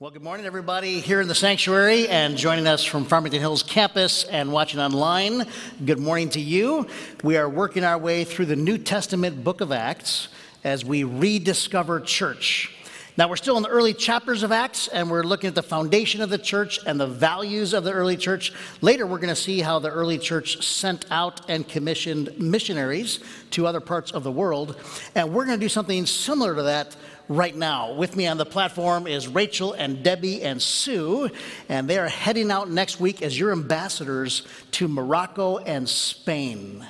Well, good morning, everybody here in the sanctuary and joining us from Farmington Hills campus and watching online. Good morning to you. We are working our way through the New Testament book of Acts as we rediscover church. Now, we're still in the early chapters of Acts, and we're looking at the foundation of the church and the values of the early church. Later, we're going to see how the early church sent out and commissioned missionaries to other parts of the world. And we're going to do something similar to that right now. With me on the platform is Rachel and Debbie and Sue, and they are heading out next week as your ambassadors to Morocco and Spain.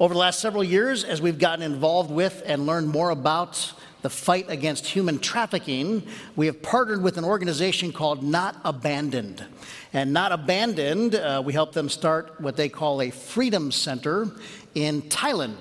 Over the last several years, as we've gotten involved with and learned more about the fight against human trafficking, we have partnered with an organization called Not Abandoned. And Not Abandoned, uh, we help them start what they call a freedom center in Thailand.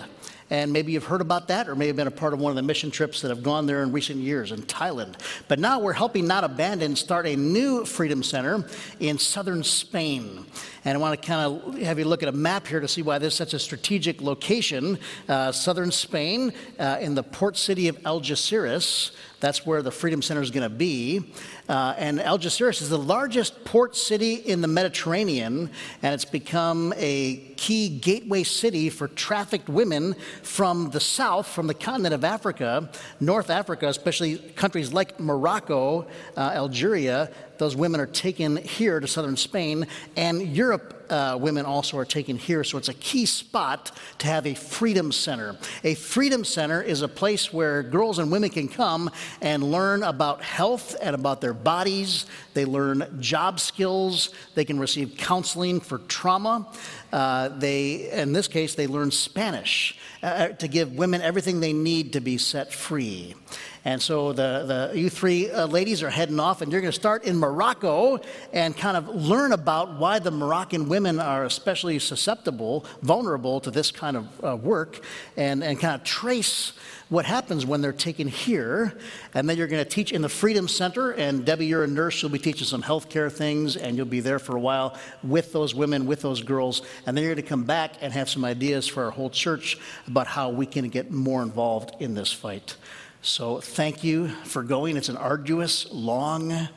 And maybe you've heard about that or may have been a part of one of the mission trips that have gone there in recent years in Thailand. But now we're helping Not Abandon start a new Freedom Center in southern Spain. And I want to kind of have you look at a map here to see why this is such a strategic location. Uh, southern Spain, uh, in the port city of Algeciras, that's where the Freedom Center is going to be. Uh, and Algeciras is the largest port city in the Mediterranean, and it's become a key gateway city for trafficked women from the south, from the continent of Africa, North Africa, especially countries like Morocco, uh, Algeria. Those women are taken here to southern Spain, and Europe uh, women also are taken here. So it's a key spot to have a freedom center. A freedom center is a place where girls and women can come and learn about health and about their bodies. They learn job skills. They can receive counseling for trauma. Uh, they, in this case, they learn Spanish uh, to give women everything they need to be set free. And so the, the you three uh, ladies are heading off, and you're going to start in Morocco and kind of learn about why the Moroccan women are especially susceptible, vulnerable to this kind of uh, work, and, and kind of trace what happens when they're taken here. And then you're going to teach in the Freedom Center. And Debbie, you're a nurse. You'll be teaching some healthcare things, and you'll be there for a while with those women, with those girls. And then you're going to come back and have some ideas for our whole church about how we can get more involved in this fight. So thank you for going. It's an arduous, long,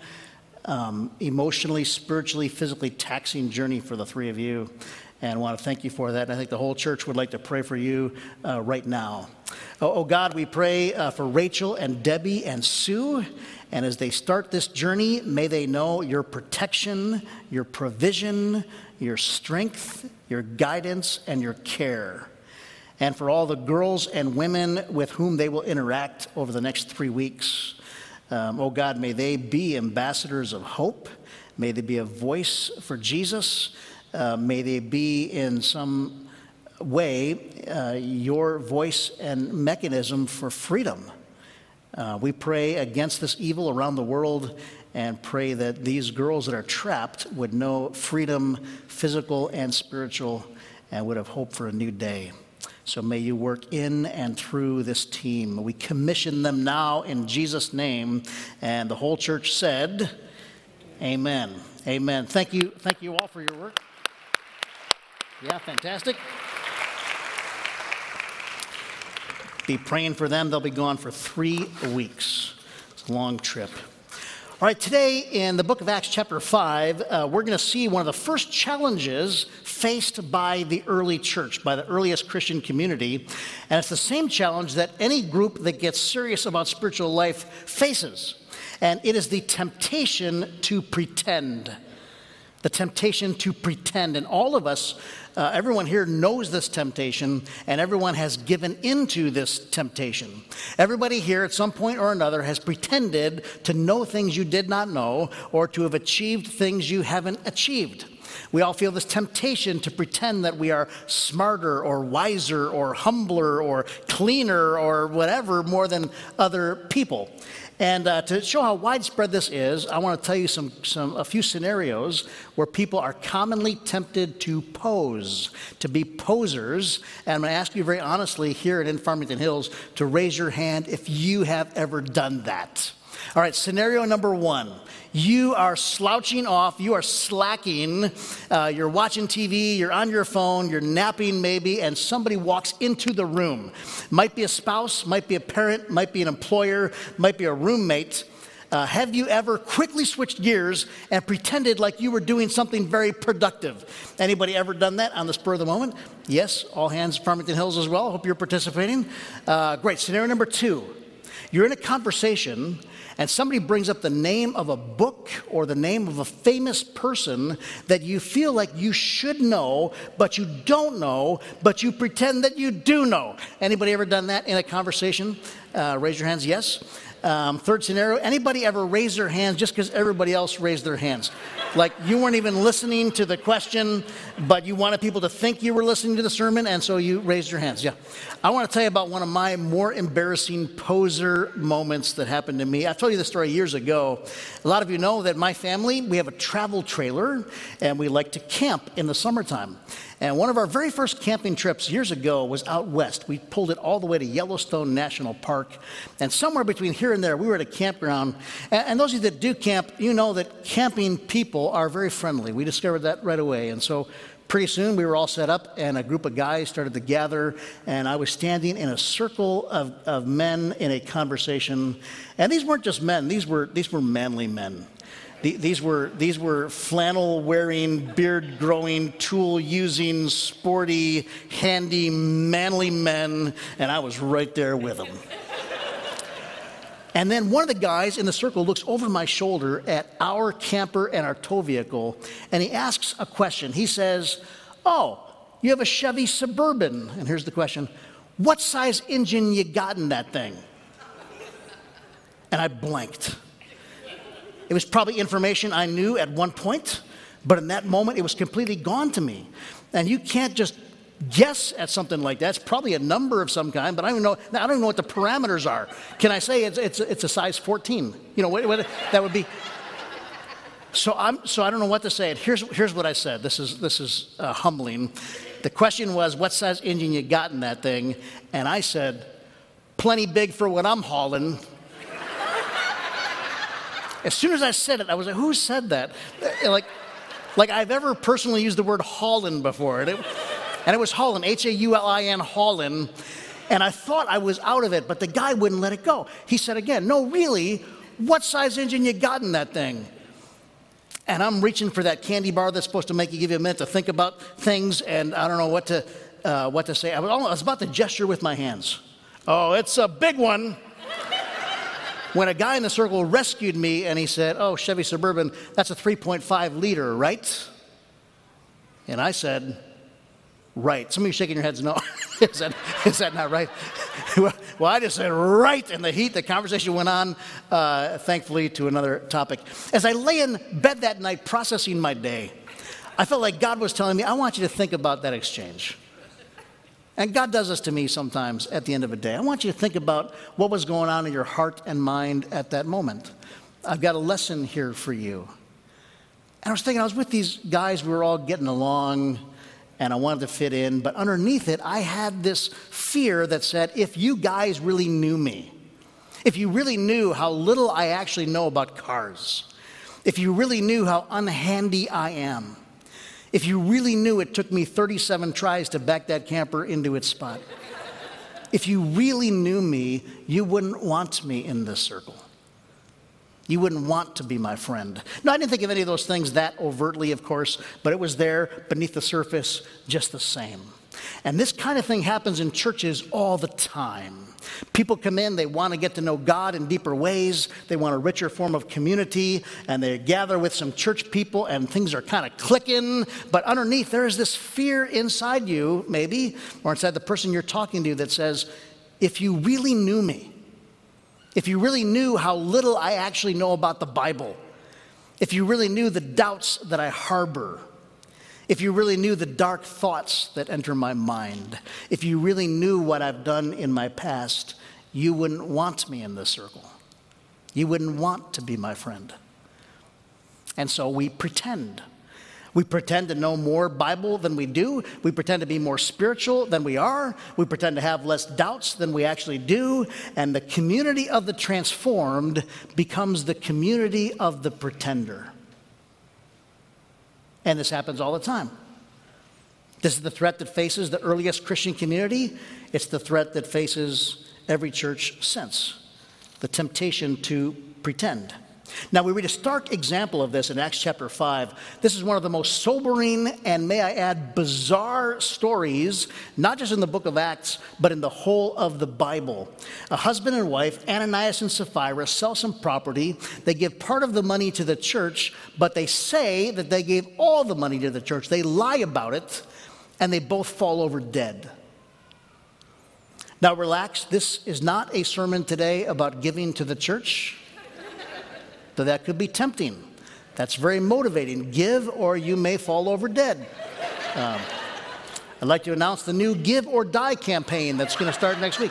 um, emotionally, spiritually, physically taxing journey for the three of you. And I want to thank you for that. And I think the whole church would like to pray for you uh, right now. Oh, oh, God, we pray uh, for Rachel and Debbie and Sue. And as they start this journey, may they know your protection, your provision, your strength, your guidance, and your care. And for all the girls and women with whom they will interact over the next three weeks. Um, oh God, may they be ambassadors of hope. May they be a voice for Jesus. Uh, may they be in some way uh, your voice and mechanism for freedom. Uh, we pray against this evil around the world and pray that these girls that are trapped would know freedom, physical and spiritual, and would have hope for a new day. So may you work in and through this team. We commission them now in Jesus' name. And the whole church said, Amen. Amen. Thank you. Thank you all for your work. Yeah, fantastic. Be praying for them. They'll be gone for three weeks. It's a long trip. All right, today in the book of Acts, chapter 5, uh, we're going to see one of the first challenges faced by the early church, by the earliest Christian community. And it's the same challenge that any group that gets serious about spiritual life faces. And it is the temptation to pretend the temptation to pretend. And all of us, uh, everyone here knows this temptation, and everyone has given into this temptation. Everybody here, at some point or another, has pretended to know things you did not know or to have achieved things you haven't achieved. We all feel this temptation to pretend that we are smarter or wiser or humbler or cleaner or whatever more than other people. And uh, to show how widespread this is, I want to tell you some, some, a few scenarios where people are commonly tempted to pose, to be posers. And I'm going to ask you very honestly here at In Farmington Hills to raise your hand if you have ever done that. All right, scenario number one you are slouching off, you are slacking, uh, you're watching TV, you're on your phone, you're napping maybe, and somebody walks into the room. Might be a spouse, might be a parent, might be an employer, might be a roommate. Uh, have you ever quickly switched gears and pretended like you were doing something very productive? Anybody ever done that on the spur of the moment? Yes, all hands, Farmington Hills as well. Hope you're participating. Uh, great. Scenario number two you're in a conversation and somebody brings up the name of a book or the name of a famous person that you feel like you should know, but you don't know, but you pretend that you do know. Anybody ever done that in a conversation? Uh, raise your hands, yes. Um, third scenario, anybody ever raise their hands just because everybody else raised their hands? Like you weren't even listening to the question, but you wanted people to think you were listening to the sermon, and so you raised your hands. Yeah. I want to tell you about one of my more embarrassing poser moments that happened to me. I told you this story years ago. A lot of you know that my family, we have a travel trailer, and we like to camp in the summertime. And one of our very first camping trips years ago was out west. We pulled it all the way to Yellowstone National Park. And somewhere between here and there, we were at a campground. And, those of you that do camp, you know that camping people are very friendly. We discovered that right away. And so pretty soon we were all set up, and a group of guys started to gather. And I was standing in a circle of, of men in a conversation. And these weren't just men, these were, these were manly men these were, these were flannel wearing, beard growing, tool using, sporty, handy, manly men, and I was right there with them. And then one of the guys in the circle looks over my shoulder at our camper and our tow vehicle, and he asks a question. He says, Oh, you have a Chevy Suburban. And here's the question What size engine you got in that thing? And I blanked. It was probably information I knew at one point, but in that moment it was completely gone to me. And you can't just guess at something like that. It's probably a number of some kind, but I don't know. I don't even know what the parameters are. Can I say it's, it's, it's a size 14? You know, what, what, that would be. So I'm so I don't know what to say. Here's here's what I said. This is this is uh, humbling. The question was, what size engine you got in that thing? And I said, plenty big for what I'm hauling. As soon as I said it, I was like, who said that? Like, like I've ever personally used the word Haulin before. And it, and it was Haulin, H A U L I N, Haulin. And I thought I was out of it, but the guy wouldn't let it go. He said again, No, really, what size engine you got in that thing? And I'm reaching for that candy bar that's supposed to make you give you a minute to think about things, and I don't know what to, uh, what to say. I was about to gesture with my hands. Oh, it's a big one when a guy in the circle rescued me and he said, Oh, Chevy Suburban, that's a 3.5 liter, right? And I said, Right. Some of you shaking your heads, no. is, that, is that not right? well, I just said, Right. In the heat, the conversation went on, uh, thankfully, to another topic. As I lay in bed that night processing my day, I felt like God was telling me, I want you to think about that exchange. And God does this to me sometimes at the end of a day. I want you to think about what was going on in your heart and mind at that moment. I've got a lesson here for you. And I was thinking, I was with these guys, we were all getting along, and I wanted to fit in, but underneath it, I had this fear that said, if you guys really knew me, if you really knew how little I actually know about cars, if you really knew how unhandy I am, if you really knew it took me 37 tries to back that camper into its spot, if you really knew me, you wouldn't want me in this circle. You wouldn't want to be my friend. No, I didn't think of any of those things that overtly, of course, but it was there beneath the surface just the same. And this kind of thing happens in churches all the time. People come in, they want to get to know God in deeper ways, they want a richer form of community, and they gather with some church people, and things are kind of clicking. But underneath, there is this fear inside you, maybe, or inside the person you're talking to, that says, if you really knew me, if you really knew how little I actually know about the Bible, if you really knew the doubts that I harbor, if you really knew the dark thoughts that enter my mind, if you really knew what I've done in my past, you wouldn't want me in this circle. You wouldn't want to be my friend. And so we pretend. We pretend to know more Bible than we do. We pretend to be more spiritual than we are. We pretend to have less doubts than we actually do. And the community of the transformed becomes the community of the pretender. And this happens all the time. This is the threat that faces the earliest Christian community. It's the threat that faces every church since the temptation to pretend. Now, we read a stark example of this in Acts chapter 5. This is one of the most sobering and, may I add, bizarre stories, not just in the book of Acts, but in the whole of the Bible. A husband and wife, Ananias and Sapphira, sell some property. They give part of the money to the church, but they say that they gave all the money to the church. They lie about it, and they both fall over dead. Now, relax. This is not a sermon today about giving to the church though that could be tempting. That's very motivating. Give or you may fall over dead. Um, I'd like to announce the new Give or Die campaign that's going to start next week.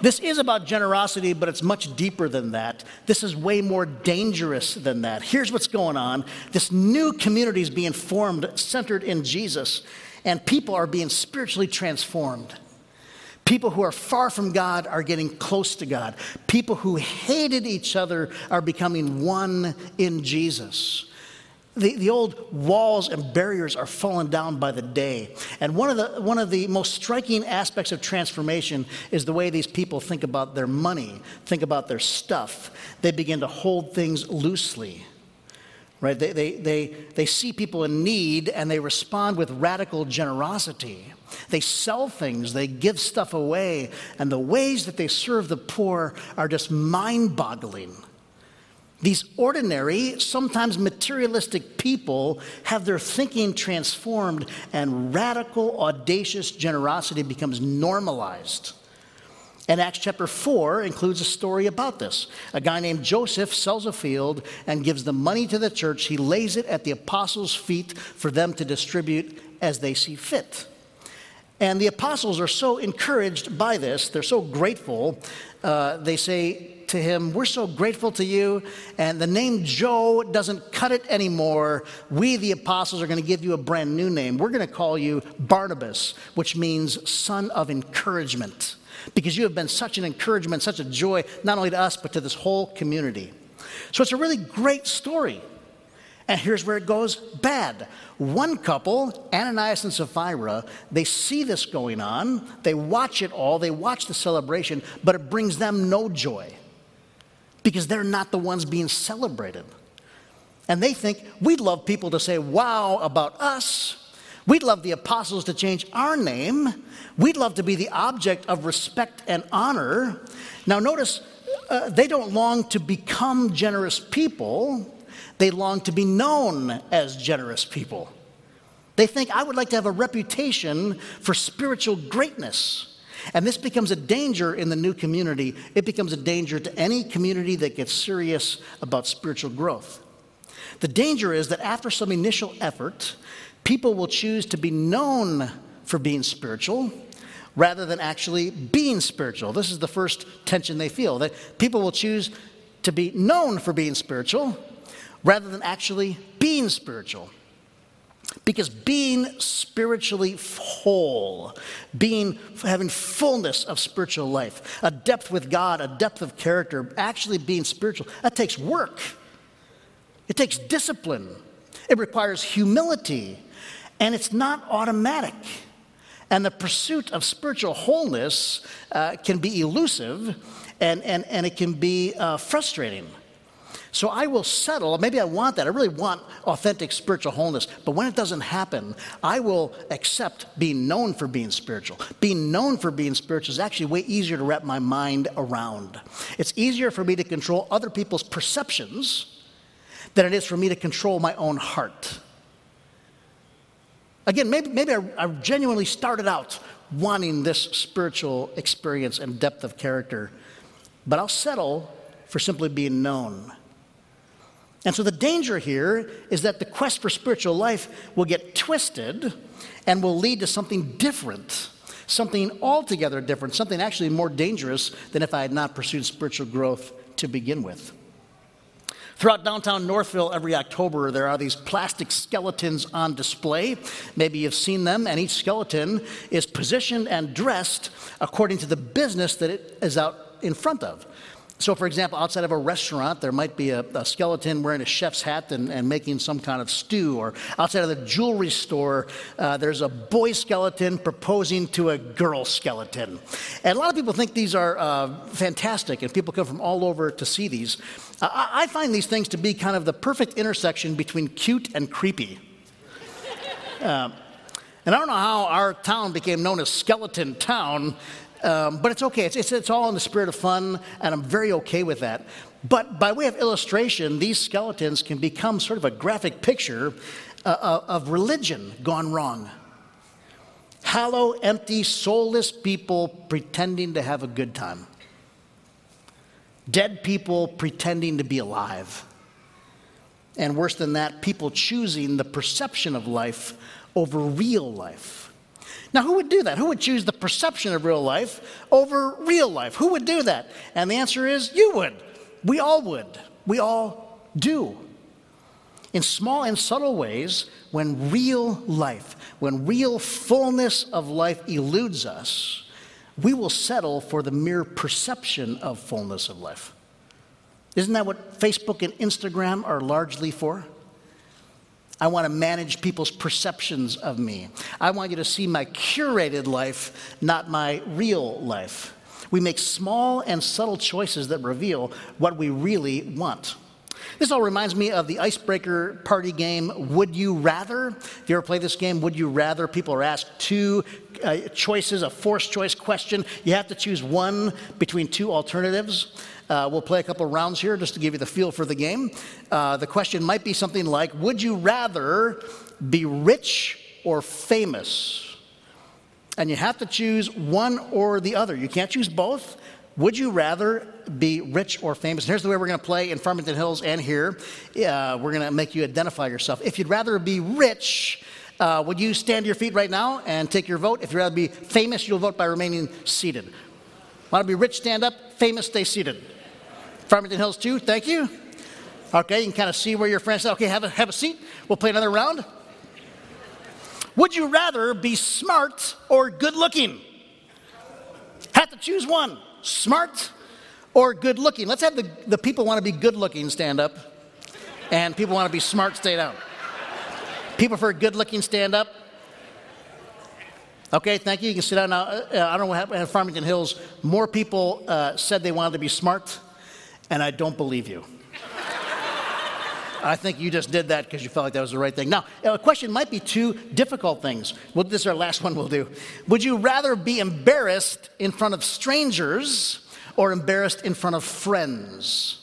This is about generosity, but it's much deeper than that. This is way more dangerous than that. Here's what's going on this new community is being formed centered in Jesus, and people are being spiritually transformed. People who are far from God are getting close to God. People who hated each other are becoming one in Jesus. The, the old walls and barriers are falling down by the day. And one of, the, one of the most striking aspects of transformation is the way these people think about their money, think about their stuff. They begin to hold things loosely right? They, they, they, they see people in need and they respond with radical generosity. They sell things, they give stuff away, and the ways that they serve the poor are just mind boggling. These ordinary, sometimes materialistic people have their thinking transformed, and radical, audacious generosity becomes normalized. And Acts chapter 4 includes a story about this. A guy named Joseph sells a field and gives the money to the church. He lays it at the apostles' feet for them to distribute as they see fit. And the apostles are so encouraged by this, they're so grateful. Uh, they say to him, We're so grateful to you, and the name Joe doesn't cut it anymore. We, the apostles, are going to give you a brand new name. We're going to call you Barnabas, which means son of encouragement, because you have been such an encouragement, such a joy, not only to us, but to this whole community. So it's a really great story. And here's where it goes bad. One couple, Ananias and Sapphira, they see this going on, they watch it all, they watch the celebration, but it brings them no joy because they're not the ones being celebrated. And they think, we'd love people to say wow about us. We'd love the apostles to change our name. We'd love to be the object of respect and honor. Now, notice, uh, they don't long to become generous people. They long to be known as generous people. They think, I would like to have a reputation for spiritual greatness. And this becomes a danger in the new community. It becomes a danger to any community that gets serious about spiritual growth. The danger is that after some initial effort, people will choose to be known for being spiritual rather than actually being spiritual. This is the first tension they feel that people will choose to be known for being spiritual rather than actually being spiritual. Because being spiritually whole, being having fullness of spiritual life, a depth with God, a depth of character, actually being spiritual, that takes work. It takes discipline. It requires humility, and it's not automatic. And the pursuit of spiritual wholeness uh, can be elusive and, and, and it can be uh, frustrating. So I will settle, maybe I want that. I really want authentic spiritual wholeness. But when it doesn't happen, I will accept being known for being spiritual. Being known for being spiritual is actually way easier to wrap my mind around. It's easier for me to control other people's perceptions than it is for me to control my own heart. Again, maybe, maybe I, I genuinely started out wanting this spiritual experience and depth of character, but I'll settle for simply being known. And so the danger here is that the quest for spiritual life will get twisted and will lead to something different, something altogether different, something actually more dangerous than if I had not pursued spiritual growth to begin with. Throughout downtown Northville, every October, there are these plastic skeletons on display. Maybe you've seen them, and each skeleton is positioned and dressed according to the business that it is out in front of. So, for example, outside of a restaurant, there might be a, a skeleton wearing a chef's hat and, and, making some kind of stew. Or outside of the jewelry store, uh, there's a boy skeleton proposing to a girl skeleton. And a lot of people think these are uh, fantastic, and people come from all over to see these. I find these things to be kind of the perfect intersection between cute and creepy. Uh, and I don't know how our town became known as Skeleton Town. Um, but it's okay. It's, it's, it's all in the spirit of fun, and I'm very okay with that. But by way of illustration, these skeletons can become sort of a graphic picture uh, uh of religion gone wrong. Hollow, empty, soulless people pretending to have a good time. Dead people pretending to be alive. And worse than that, people choosing the perception of life over real life. Now, who would do that? Who would choose the perception of real life over real life? Who would do that? And the answer is you would. We all would. We all do. In small and subtle ways, when real life, when real fullness of life eludes us, we will settle for the mere perception of fullness of life. Isn't that what Facebook and Instagram are largely for? I want to manage people's perceptions of me. I want you to see my curated life, not my real life. We make small and subtle choices that reveal what we really want. This all reminds me of the icebreaker party game, Would You Rather? If you ever play this game, Would You Rather? People are asked two uh, choices, a forced choice question. You have to choose one between two alternatives. Uh, we'll play a couple rounds here just to give you the feel for the game. Uh, the question might be something like Would you rather be rich or famous? And you have to choose one or the other. You can't choose both. Would you rather be rich or famous? And here's the way we're going to play in Farmington Hills and here. Uh, we're going to make you identify yourself. If you'd rather be rich, uh, would you stand to your feet right now and take your vote? If you'd rather be famous, you'll vote by remaining seated. Want to be rich, stand up. Famous, stay seated. Farmington Hills 2, thank you. Okay, you can kind of see where your friends are. Okay, have a, have a seat. We'll play another round. Would you rather be smart or good looking? Have to choose one smart or good looking. Let's have the, the people want to be good looking stand up, and people want to be smart stay down. People for good looking stand up. Okay, thank you. You can sit down now. Uh, I don't know what happened at Farmington Hills. More people uh, said they wanted to be smart and I don't believe you. I think you just did that because you felt like that was the right thing. Now, a question might be two difficult things. Well, this is our last one we'll do. Would you rather be embarrassed in front of strangers or embarrassed in front of friends?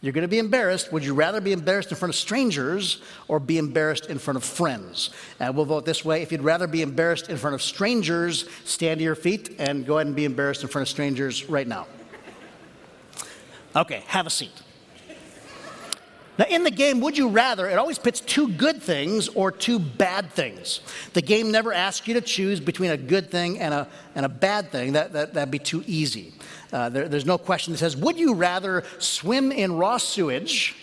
You're going to be embarrassed. Would you rather be embarrassed in front of strangers or be embarrassed in front of friends? And we'll vote this way. If you'd rather be embarrassed in front of strangers, stand to your feet and go ahead and be embarrassed in front of strangers right now. Okay, have a seat. Now, in the game, would you rather, it always pits two good things or two bad things. The game never asks you to choose between a good thing and a, and a bad thing. That, that, that'd be too easy. Uh, there, there's no question that says, would you rather swim in raw sewage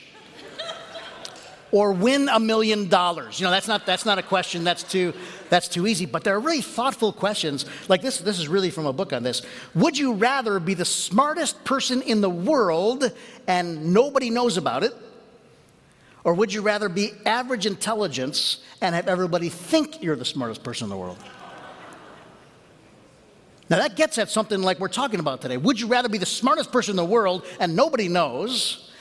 or win a million dollars? You know, that's not, that's not a question that's too, that's too easy, but there are really thoughtful questions. Like this, this is really from a book on this. Would you rather be the smartest person in the world and nobody knows about it? Or would you rather be average intelligence and have everybody think you're the smartest person in the world? Now that gets at something like we're talking about today. Would you rather be the smartest person in the world and nobody knows?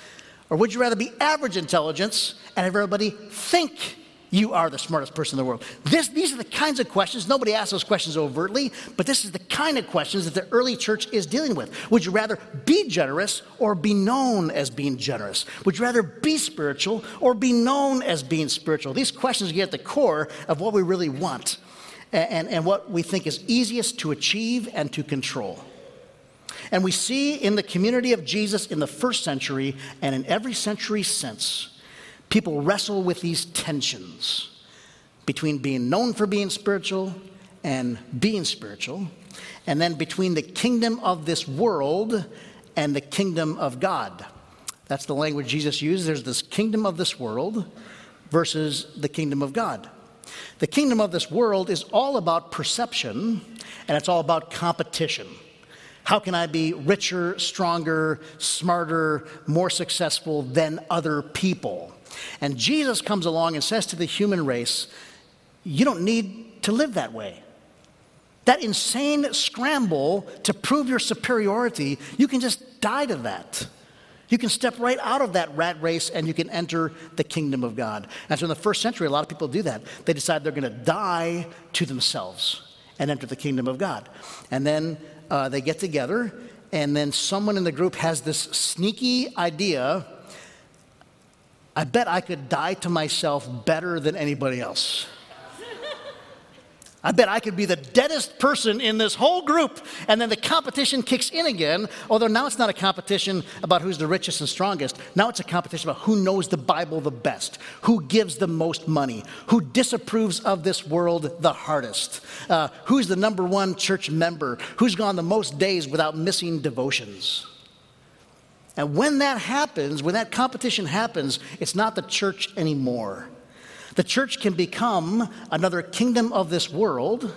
Or would you rather be average intelligence and have everybody think you are the smartest person in the world? This, these are the kinds of questions, nobody asks those questions overtly, but this is the kind of questions that the early church is dealing with. Would you rather be generous or be known as being generous? Would you rather be spiritual or be known as being spiritual? These questions get at the core of what we really want and, and, and what we think is easiest to achieve and to control. And we see in the community of Jesus in the first century and in every century since, people wrestle with these tensions between being known for being spiritual and being spiritual, and then between the kingdom of this world and the kingdom of God. That's the language Jesus used. There's this kingdom of this world versus the kingdom of God. The kingdom of this world is all about perception and it's all about competition. How can I be richer, stronger, smarter, more successful than other people? And Jesus comes along and says to the human race, You don't need to live that way. That insane scramble to prove your superiority, you can just die to that. You can step right out of that rat race and you can enter the kingdom of God. And so in the first century, a lot of people do that. They decide they're going to die to themselves and enter the kingdom of God. And then uh, they get together, and then someone in the group has this sneaky idea I bet I could die to myself better than anybody else. I bet I could be the deadest person in this whole group. And then the competition kicks in again, although now it's not a competition about who's the richest and strongest. Now it's a competition about who knows the Bible the best, who gives the most money, who disapproves of this world the hardest, uh, who's the number one church member, who's gone the most days without missing devotions. And when that happens, when that competition happens, it's not the church anymore. The church can become another kingdom of this world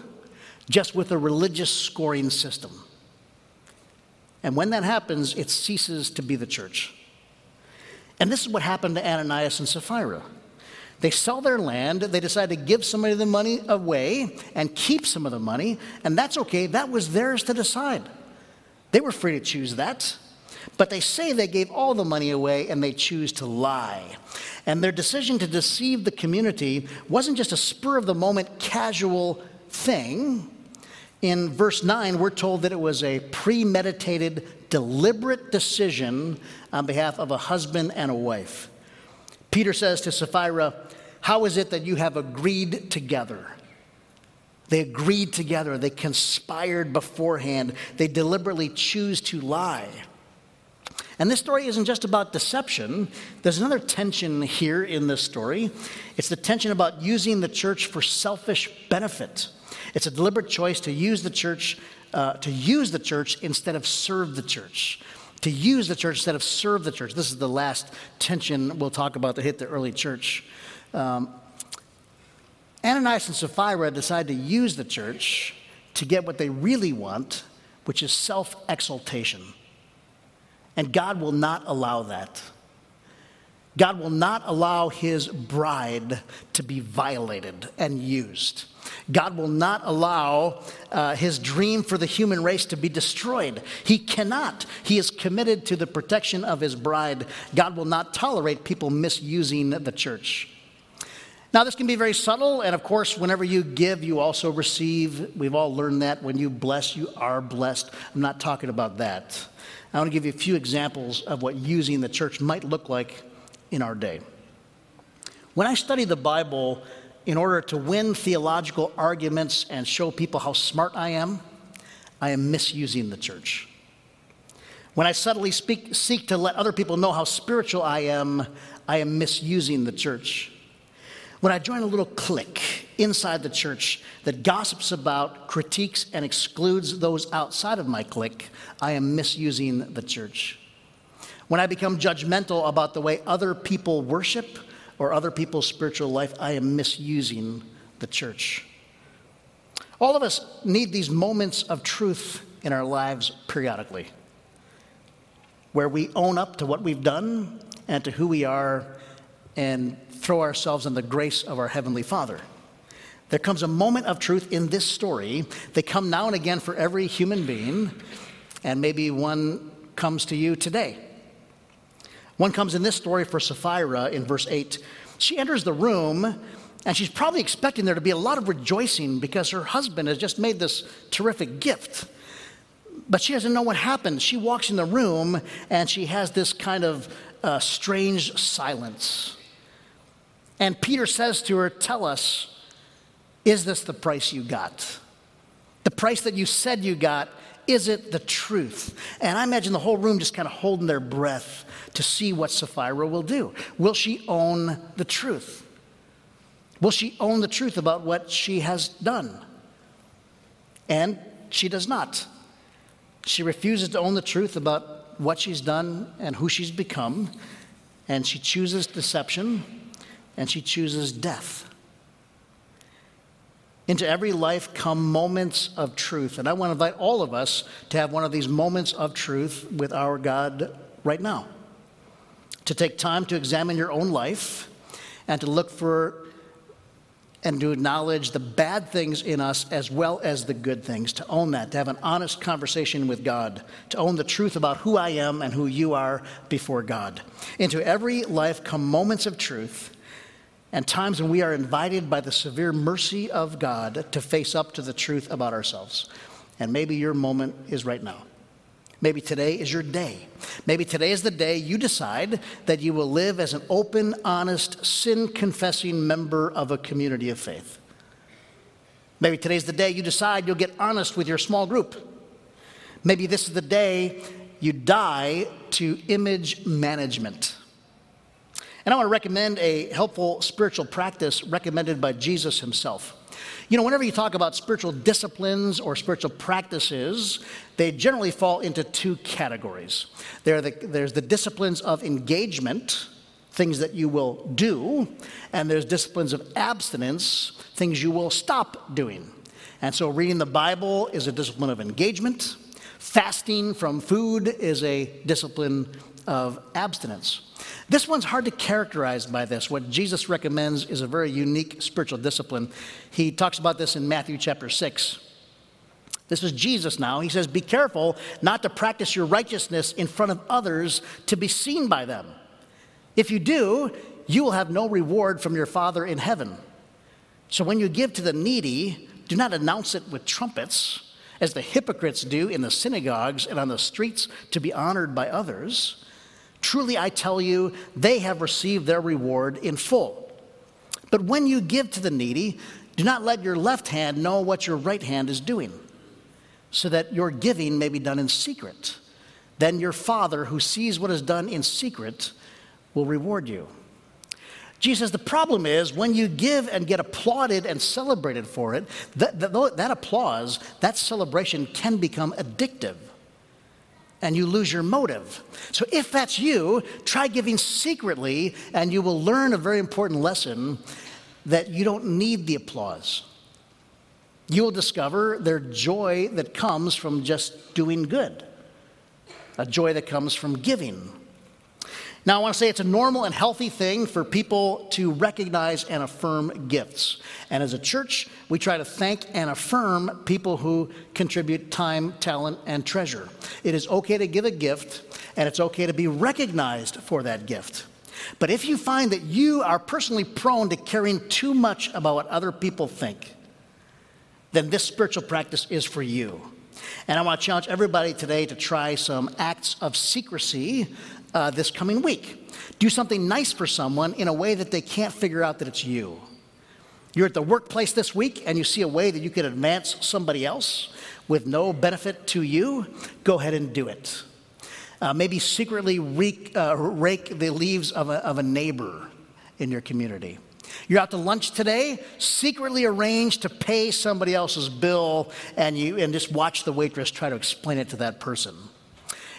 just with a religious scoring system. And when that happens, it ceases to be the church. And this is what happened to Ananias and Sapphira. They sell their land, they decide to give some of the money away and keep some of the money, and that's okay. That was theirs to decide. They were free to choose that. But they say they gave all the money away and they choose to lie. And their decision to deceive the community wasn't just a spur of the moment casual thing. In verse 9, we're told that it was a premeditated, deliberate decision on behalf of a husband and a wife. Peter says to Sapphira, How is it that you have agreed together? They agreed together, they conspired beforehand, they deliberately choose to lie. And this story isn't just about deception. There's another tension here in this story. It's the tension about using the church for selfish benefit. It's a deliberate choice to use the church, uh, to use the church instead of serve the church. To use the church instead of serve the church. This is the last tension we'll talk about that hit the early church. Um, Ananias and Sapphira decide to use the church to get what they really want, which is self exaltation. And God will not allow that. God will not allow his bride to be violated and used. God will not allow uh, his dream for the human race to be destroyed. He cannot. He is committed to the protection of his bride. God will not tolerate people misusing the church. Now, this can be very subtle, and of course, whenever you give, you also receive. We've all learned that. When you bless, you are blessed. I'm not talking about that. I want to give you a few examples of what using the church might look like in our day. When I study the Bible in order to win theological arguments and show people how smart I am, I am misusing the church. When I subtly speak, seek to let other people know how spiritual I am, I am misusing the church. When I join a little clique inside the church that gossips about, critiques, and excludes those outside of my clique, I am misusing the church. When I become judgmental about the way other people worship or other people's spiritual life, I am misusing the church. All of us need these moments of truth in our lives periodically, where we own up to what we've done and to who we are and throw ourselves in the grace of our Heavenly Father. There comes a moment of truth in this story. They come now and again for every human being, and maybe one comes to you today. One comes in this story for Sapphira in verse 8. She enters the room, and she's probably expecting there to be a lot of rejoicing because her husband has just made this terrific gift. But she doesn't know what happened. She walks in the room, and she has this kind of uh, strange silence. And Peter says to her, Tell us, is this the price you got? The price that you said you got, is it the truth? And I imagine the whole room just kind of holding their breath to see what Sapphira will do. Will she own the truth? Will she own the truth about what she has done? And she does not. She refuses to own the truth about what she's done and who she's become, and she chooses deception and she chooses death. Into every life come moments of truth. And I want to invite all of us to have one of these moments of truth with our God right now. To take time to examine your own life and to look for and to acknowledge the bad things in us as well as the good things, to own that, to have an honest conversation with God, to own the truth about who I am and who you are before God. Into every life come moments of truth and times when we are invited by the severe mercy of God to face up to the truth about ourselves. And maybe your moment is right now. Maybe today is your day. Maybe today is the day you decide that you will live as an open, honest, sin confessing member of a community of faith. Maybe today's the day you decide you'll get honest with your small group. Maybe this is the day you die to image management. And I want to recommend a helpful spiritual practice recommended by Jesus himself. You know, whenever you talk about spiritual disciplines or spiritual practices, they generally fall into two categories. There The, there's the disciplines of engagement, things that you will do, and there's disciplines of abstinence, things you will stop doing. And so, reading the Bible is a discipline of engagement, fasting from food is a discipline of abstinence. This one's hard to characterize by this. What Jesus recommends is a very unique spiritual discipline. He talks about this in Matthew chapter 6. This is Jesus now. He says, Be careful not to practice your righteousness in front of others to be seen by them. If you do, you will have no reward from your Father in heaven. So when you give to the needy, do not announce it with trumpets, as the hypocrites do in the synagogues and on the streets to be honored by others. Truly, I tell you, they have received their reward in full. But when you give to the needy, do not let your left hand know what your right hand is doing, so that your giving may be done in secret. Then your Father, who sees what is done in secret, will reward you. Jesus, the problem is when you give and get applauded and celebrated for it, that, that, that applause, that celebration can become addictive and you lose your motive. So, if that's you, try giving secretly, and you will learn a very important lesson that you don't need the applause. You will discover their joy that comes from just doing good, a joy that comes from giving. Now, I want to say it's a normal and healthy thing for people to recognize and affirm gifts. And as a church, we try to thank and affirm people who contribute time, talent, and treasure. It is okay to give a gift, and it's okay to be recognized for that gift. But if you find that you are personally prone to caring too much about what other people think, then this spiritual practice is for you. And I want to challenge everybody today to try some acts of secrecy uh, this coming week. Do something nice for someone in a way that they can't figure out that it's you. You're at the workplace this week and you see a way that you can advance somebody else with no benefit to you, go ahead and do it. Uh, maybe secretly rake, uh, rake the leaves of a, of a neighbor in your community. You're out to lunch today, secretly arrange to pay somebody else's bill and, you, and just watch the waitress try to explain it to that person.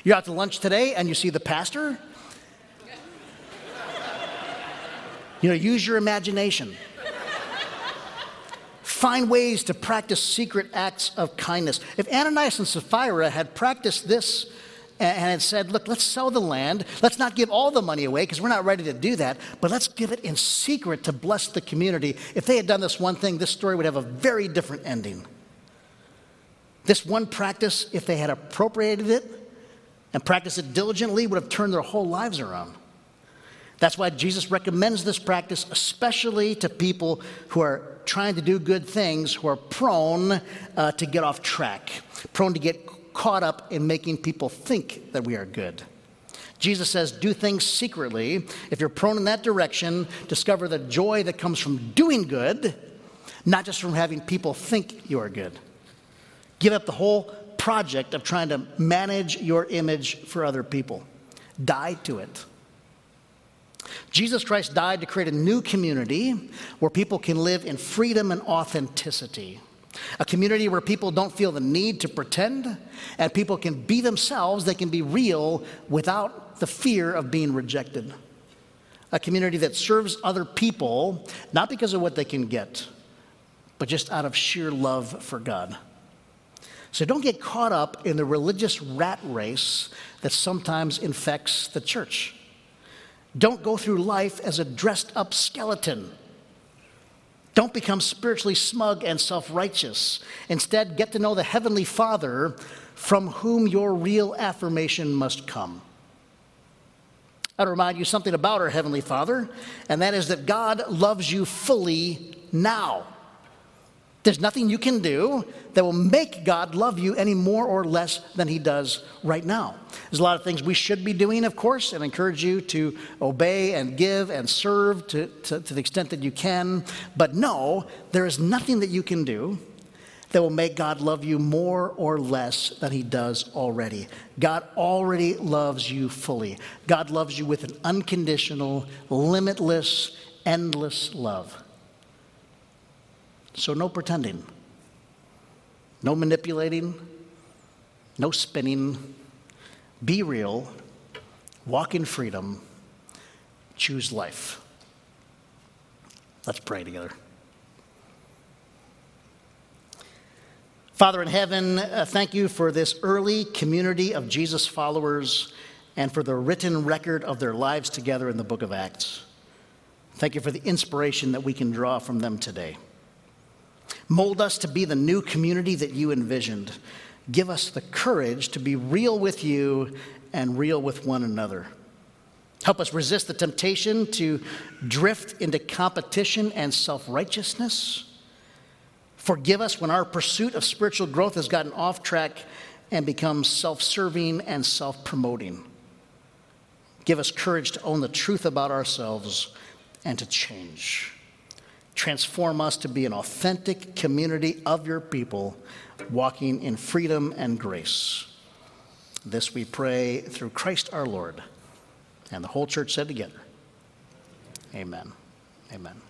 You're out to lunch today and you see the pastor. You know, use your imagination. Find ways to practice secret acts of kindness. If Ananias and Sapphira had practiced this and had said, Look, let's sell the land. Let's not give all the money away because we're not ready to do that, but let's give it in secret to bless the community. If they had done this one thing, this story would have a very different ending. This one practice, if they had appropriated it, and practice it diligently would have turned their whole lives around. That's why Jesus recommends this practice, especially to people who are trying to do good things, who are prone uh, to get off track, prone to get caught up in making people think that we are good. Jesus says, do things secretly. If you're prone in that direction, discover the joy that comes from doing good, not just from having people think you are good. Give up the whole project of trying to manage your image for other people. Die to it. Jesus Christ died to create a new community where people can live in freedom and authenticity. A community where people don't feel the need to pretend and people can be themselves, they can be real without the fear of being rejected. A community that serves other people not because of what they can get, but just out of sheer love for God. So don't get caught up in the religious rat race that sometimes infects the church. Don't go through life as a dressed up skeleton. Don't become spiritually smug and self righteous. Instead, get to know the Heavenly Father from whom your real affirmation must come. I'd remind you something about our Heavenly Father, and that is that God loves you fully now. There's nothing you can do that will make God love you any more or less than He does right now. There's a lot of things we should be doing, of course, and encourage you to obey and give and serve to, to, to the extent that you can. But no, there is nothing that you can do that will make God love you more or less than He does already. God already loves you fully. God loves you with an unconditional, limitless, endless love. So, no pretending, no manipulating, no spinning. Be real, walk in freedom, choose life. Let's pray together. Father in heaven, uh, thank you for this early community of Jesus followers and for the written record of their lives together in the book of Acts. Thank you for the inspiration that we can draw from them today. Mold us to be the new community that you envisioned. Give us the courage to be real with you and real with one another. Help us resist the temptation to drift into competition and self righteousness. Forgive us when our pursuit of spiritual growth has gotten off track and become self serving and self promoting. Give us courage to own the truth about ourselves and to change. Transform us to be an authentic community of your people, walking in freedom and grace. This we pray through Christ our Lord. And the whole church said together, Amen. Amen.